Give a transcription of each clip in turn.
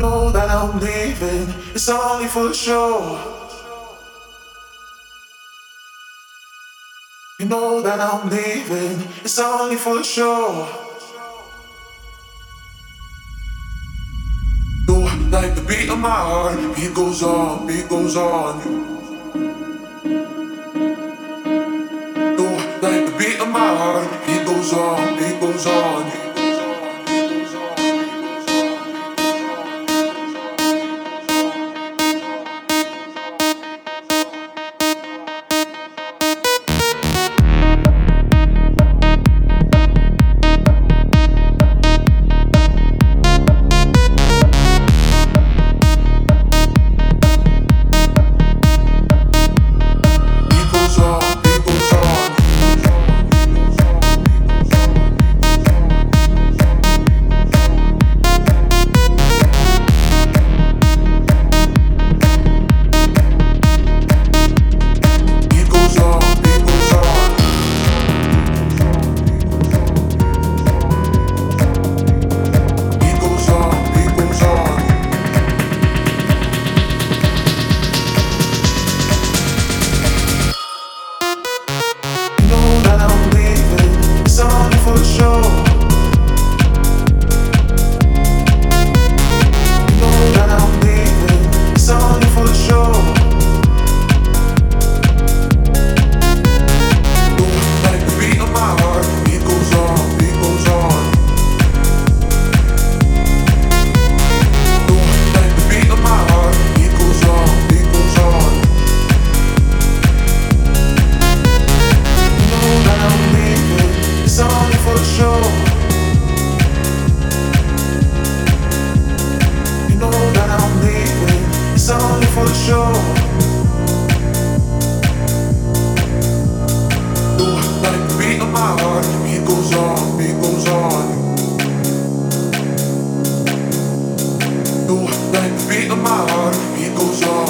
Know that I'm leaving, it's only for sure. You know that I'm leaving, it's only for sure. You like the beat of my heart, beat goes on, beat goes on. You like the beat of my heart, beat goes on. no the beat of my heart, it goes on.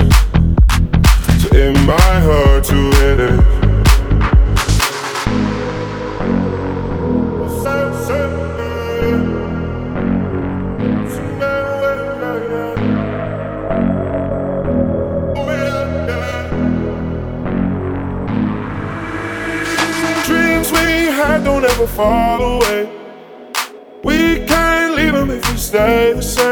in my heart to hit it. Dreams we had don't ever fall away. We can't leave them if we stay the same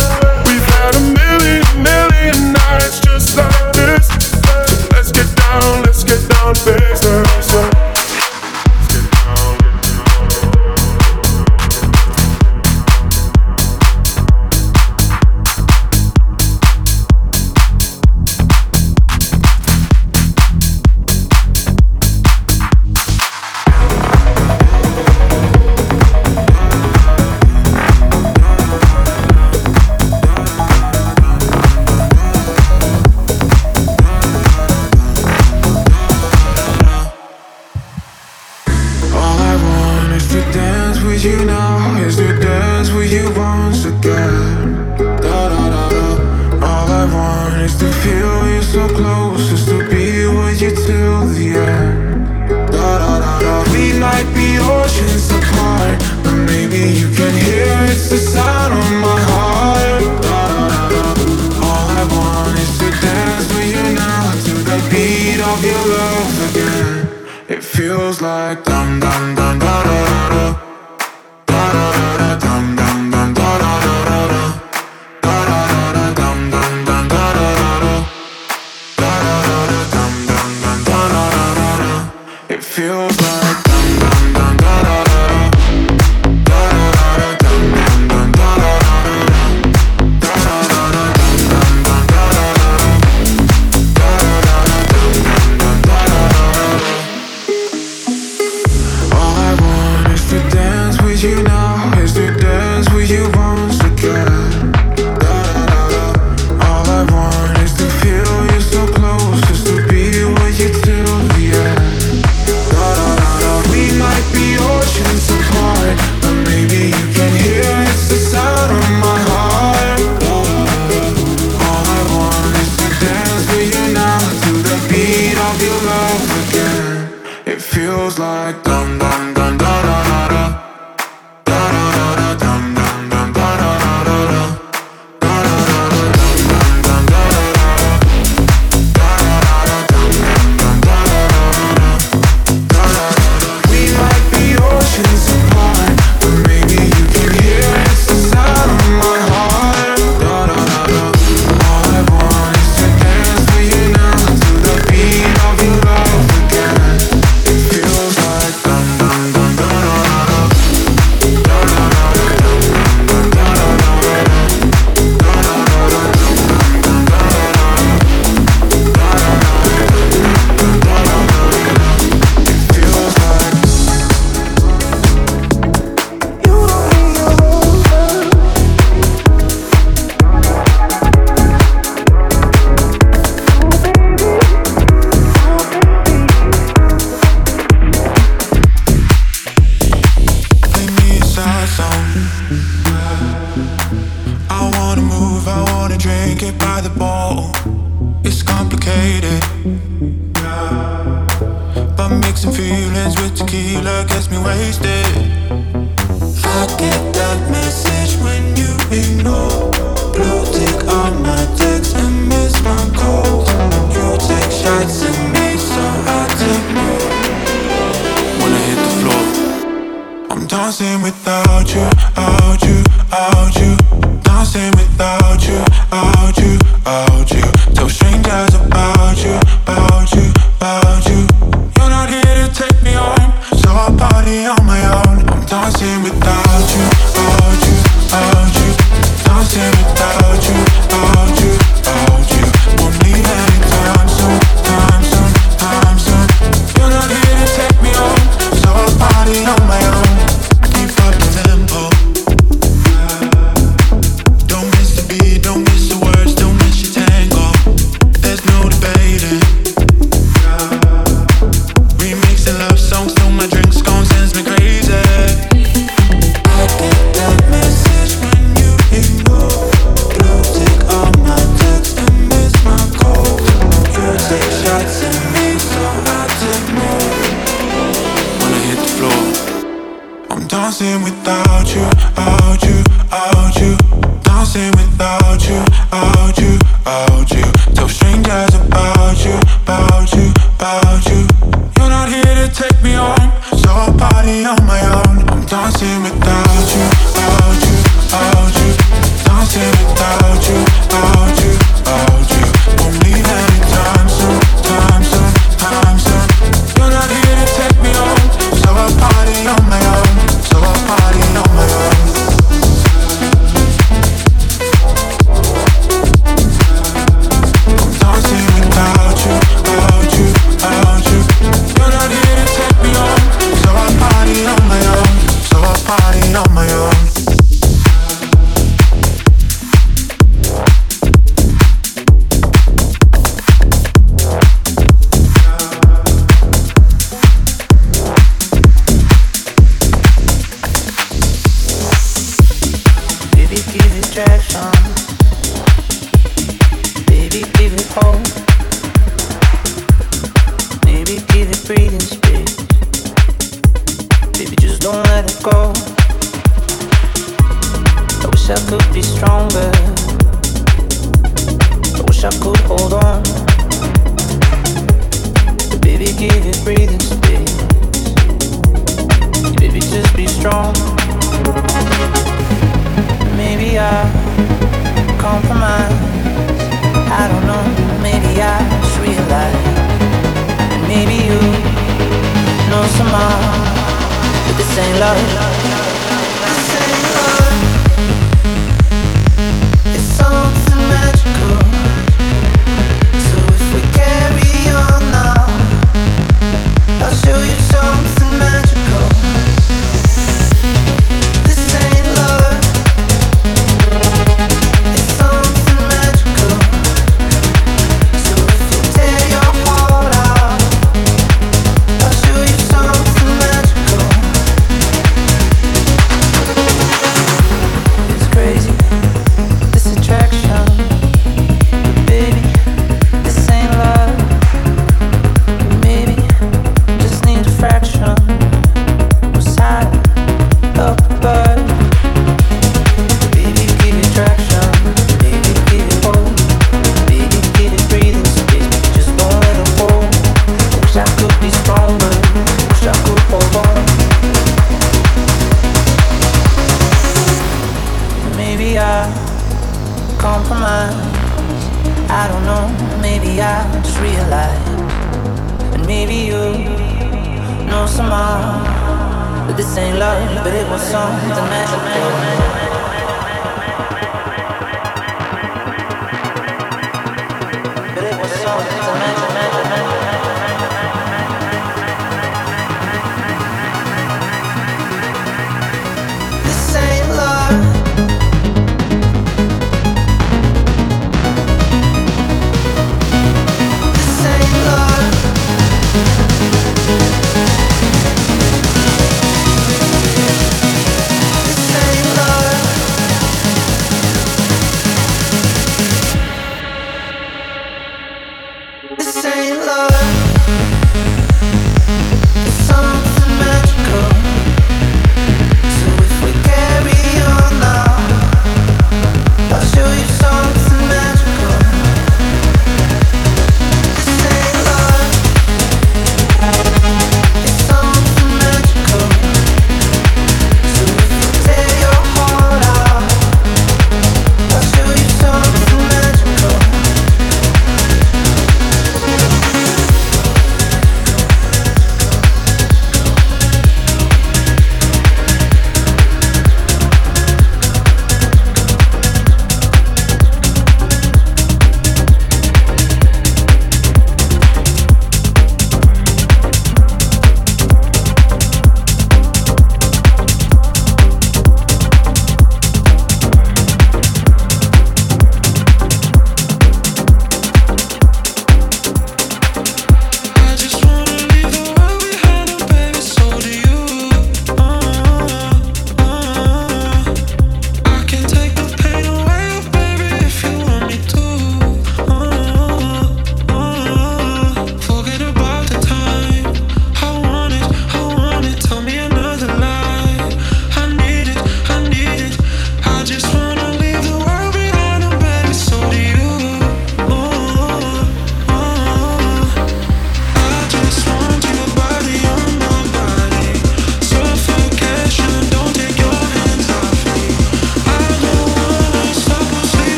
Let's get down, let's get down, baby.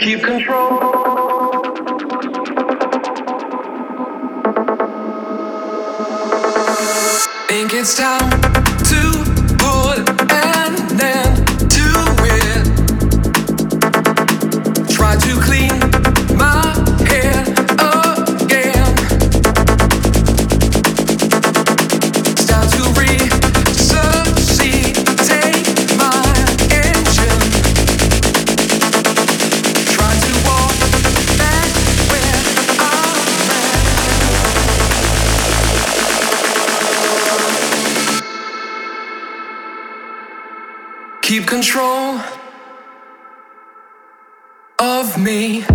Try control. clean my hair control of me.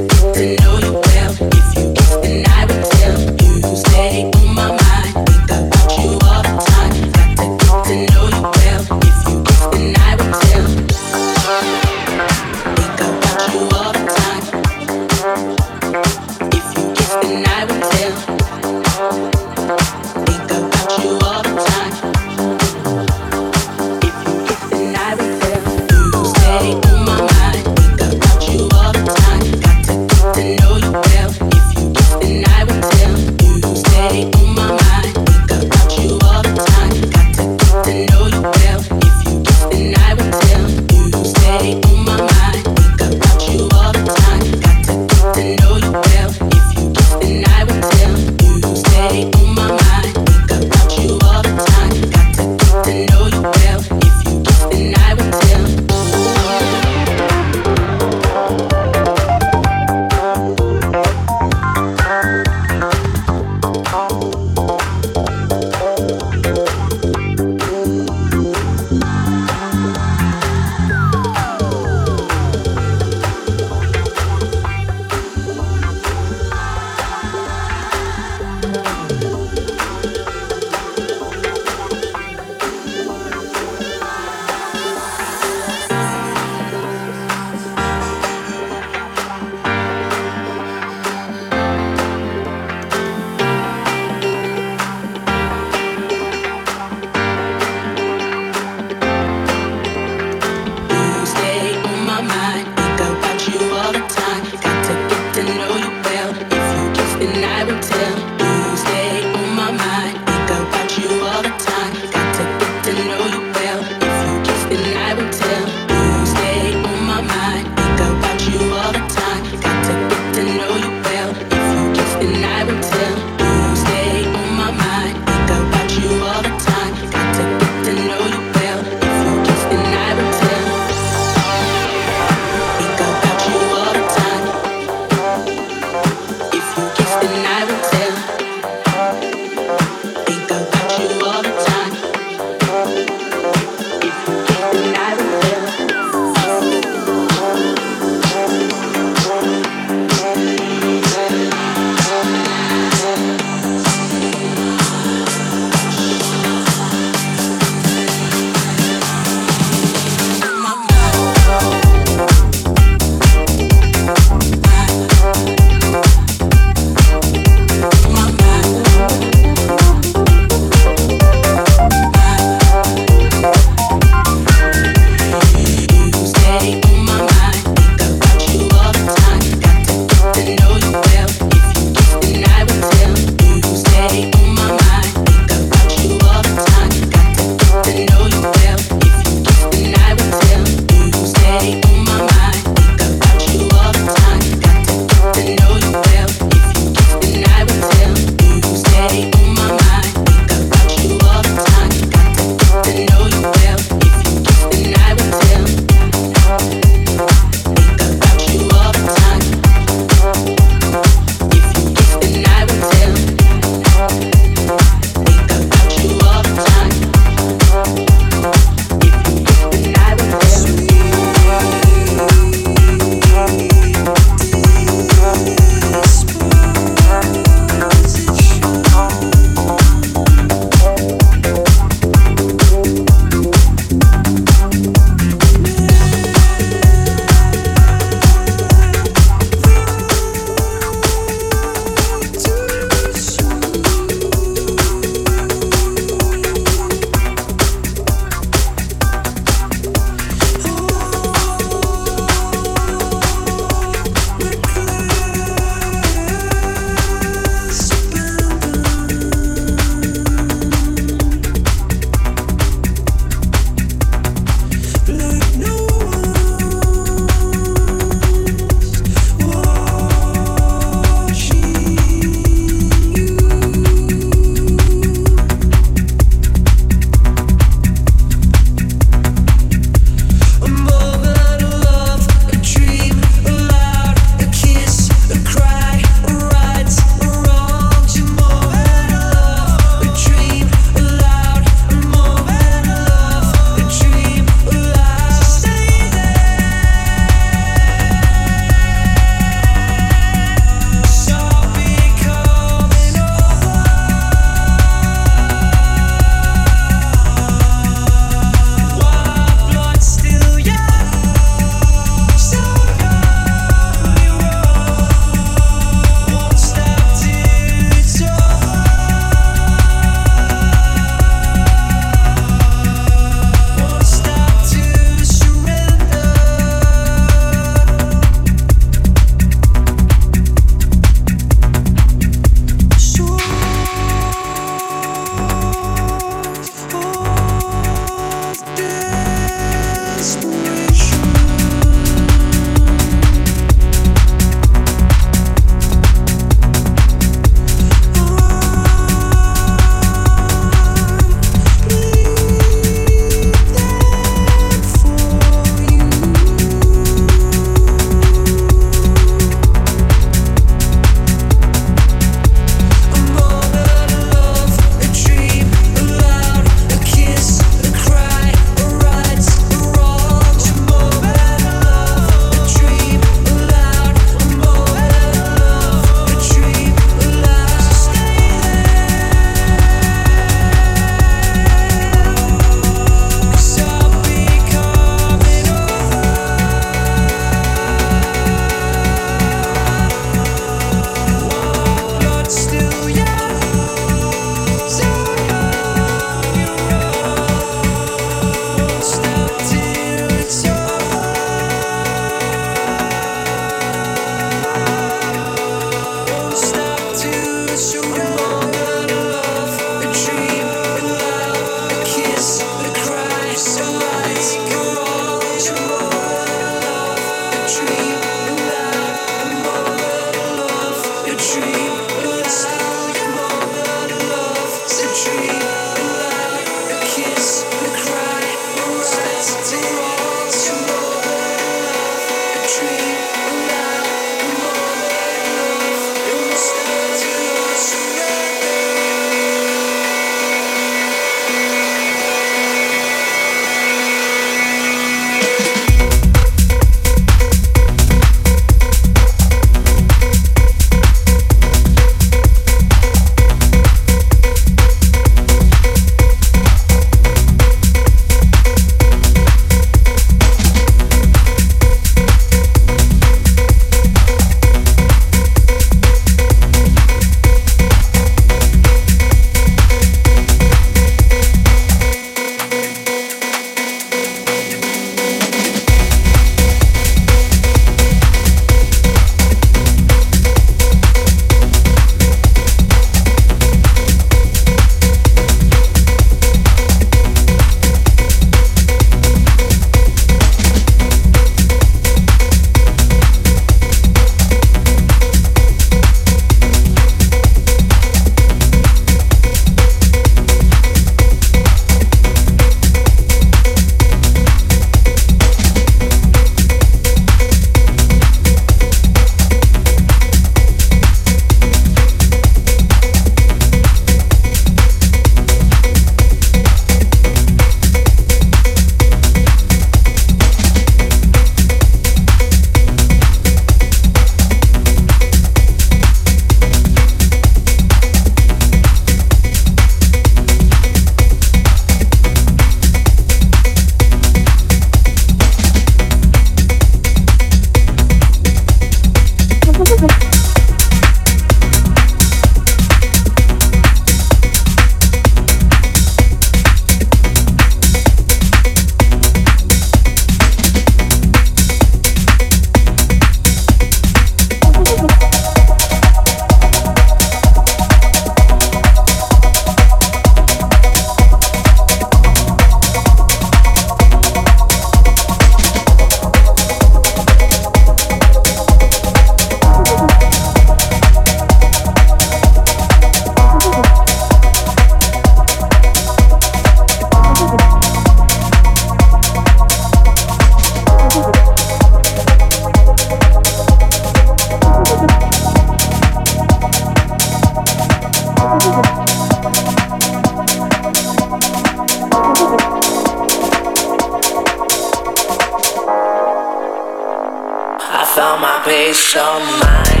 Peace of mind.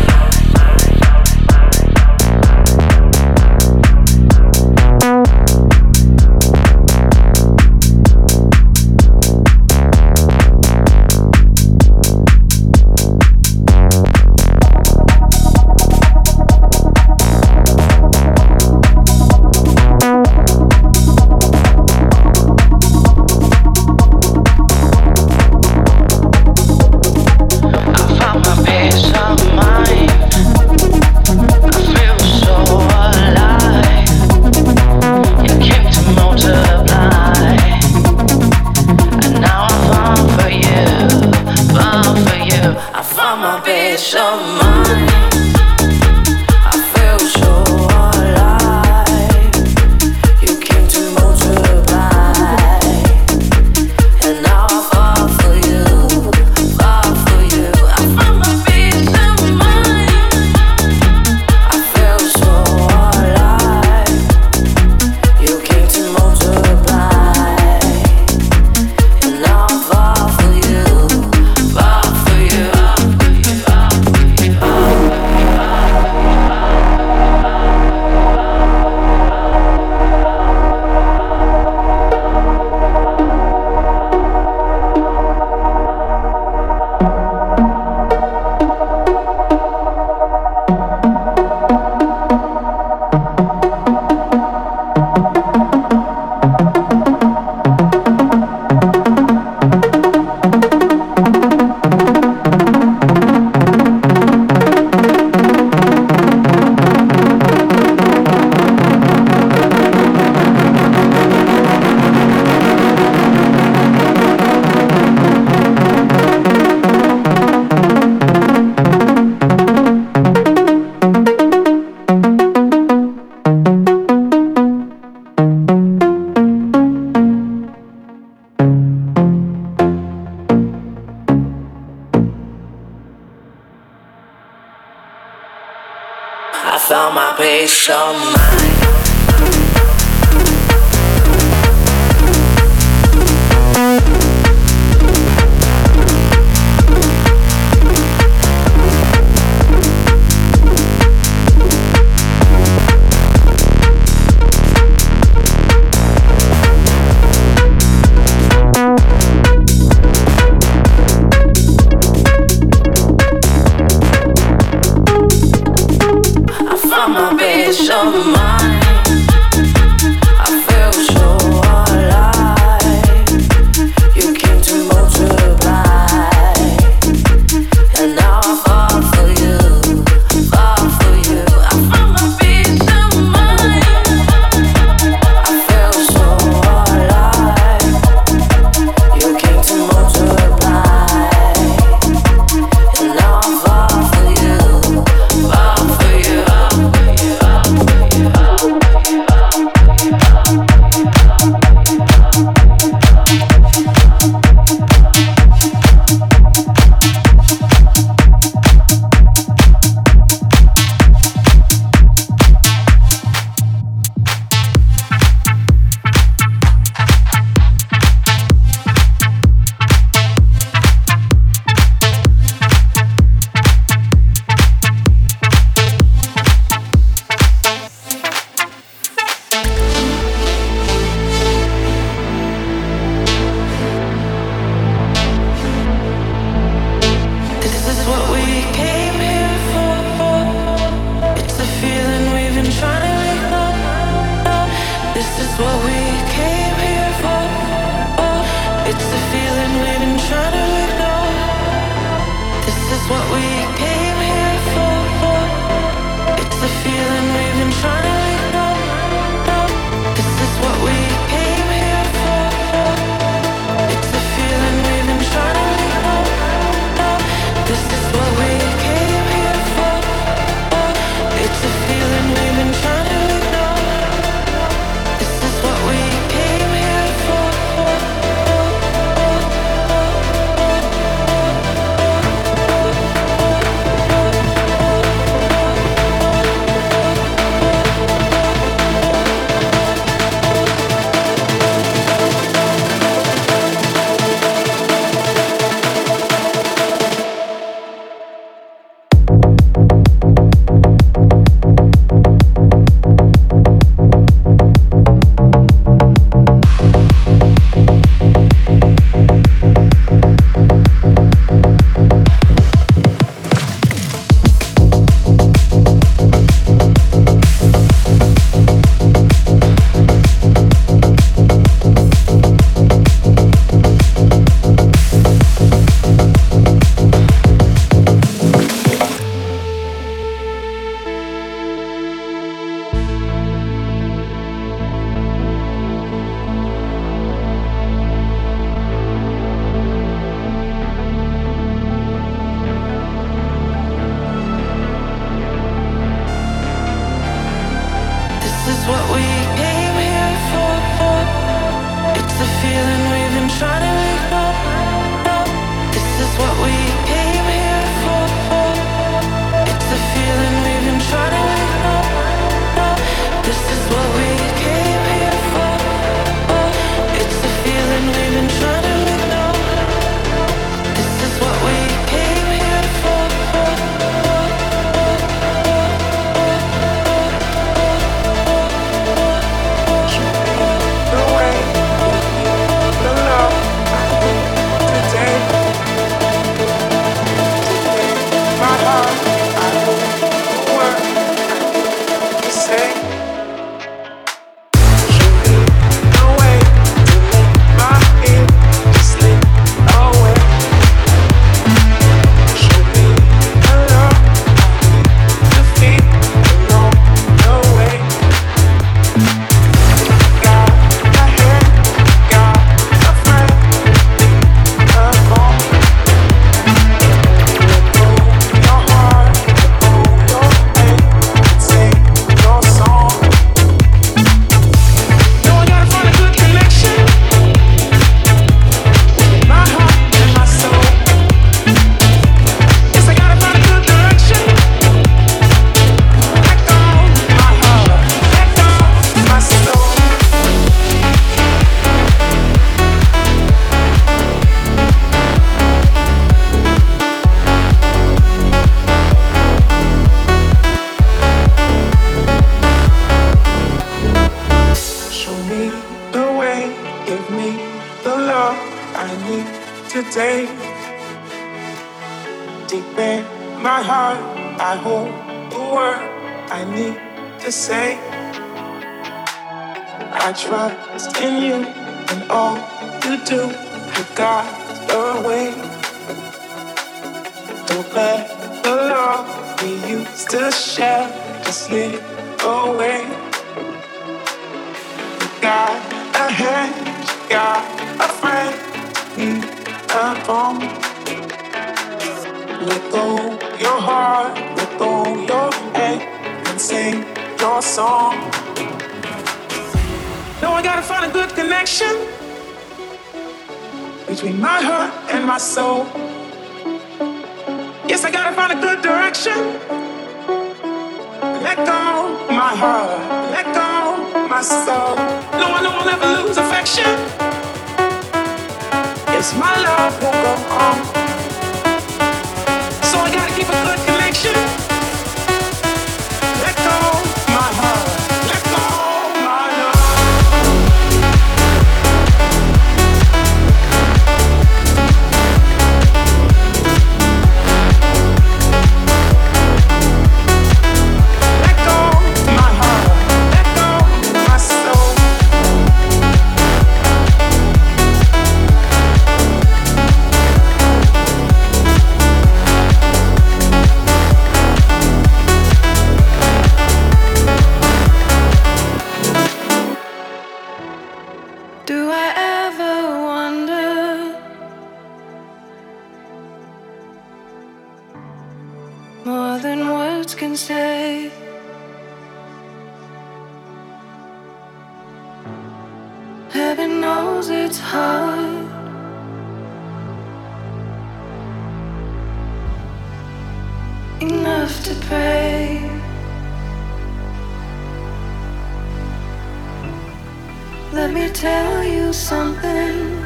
Let me tell you something.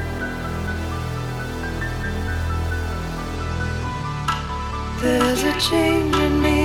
There's a change in me.